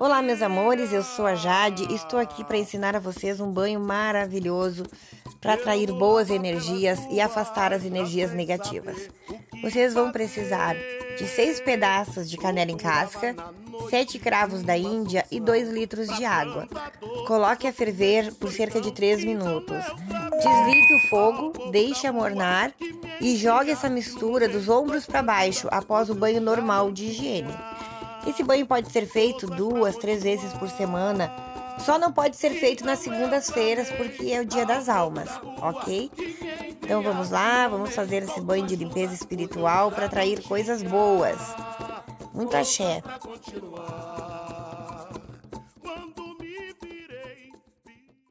Olá, meus amores, eu sou a Jade e estou aqui para ensinar a vocês um banho maravilhoso para atrair boas energias e afastar as energias negativas. Vocês vão precisar de seis pedaços de canela em casca, sete cravos da Índia e dois litros de água. Coloque a ferver por cerca de três minutos. Desligue o fogo, deixe amornar e jogue essa mistura dos ombros para baixo após o banho normal de higiene. Esse banho pode ser feito duas, três vezes por semana. Só não pode ser feito nas segundas-feiras porque é o dia das almas, ok? Então vamos lá, vamos fazer esse banho de limpeza espiritual para atrair coisas boas. Muito axé.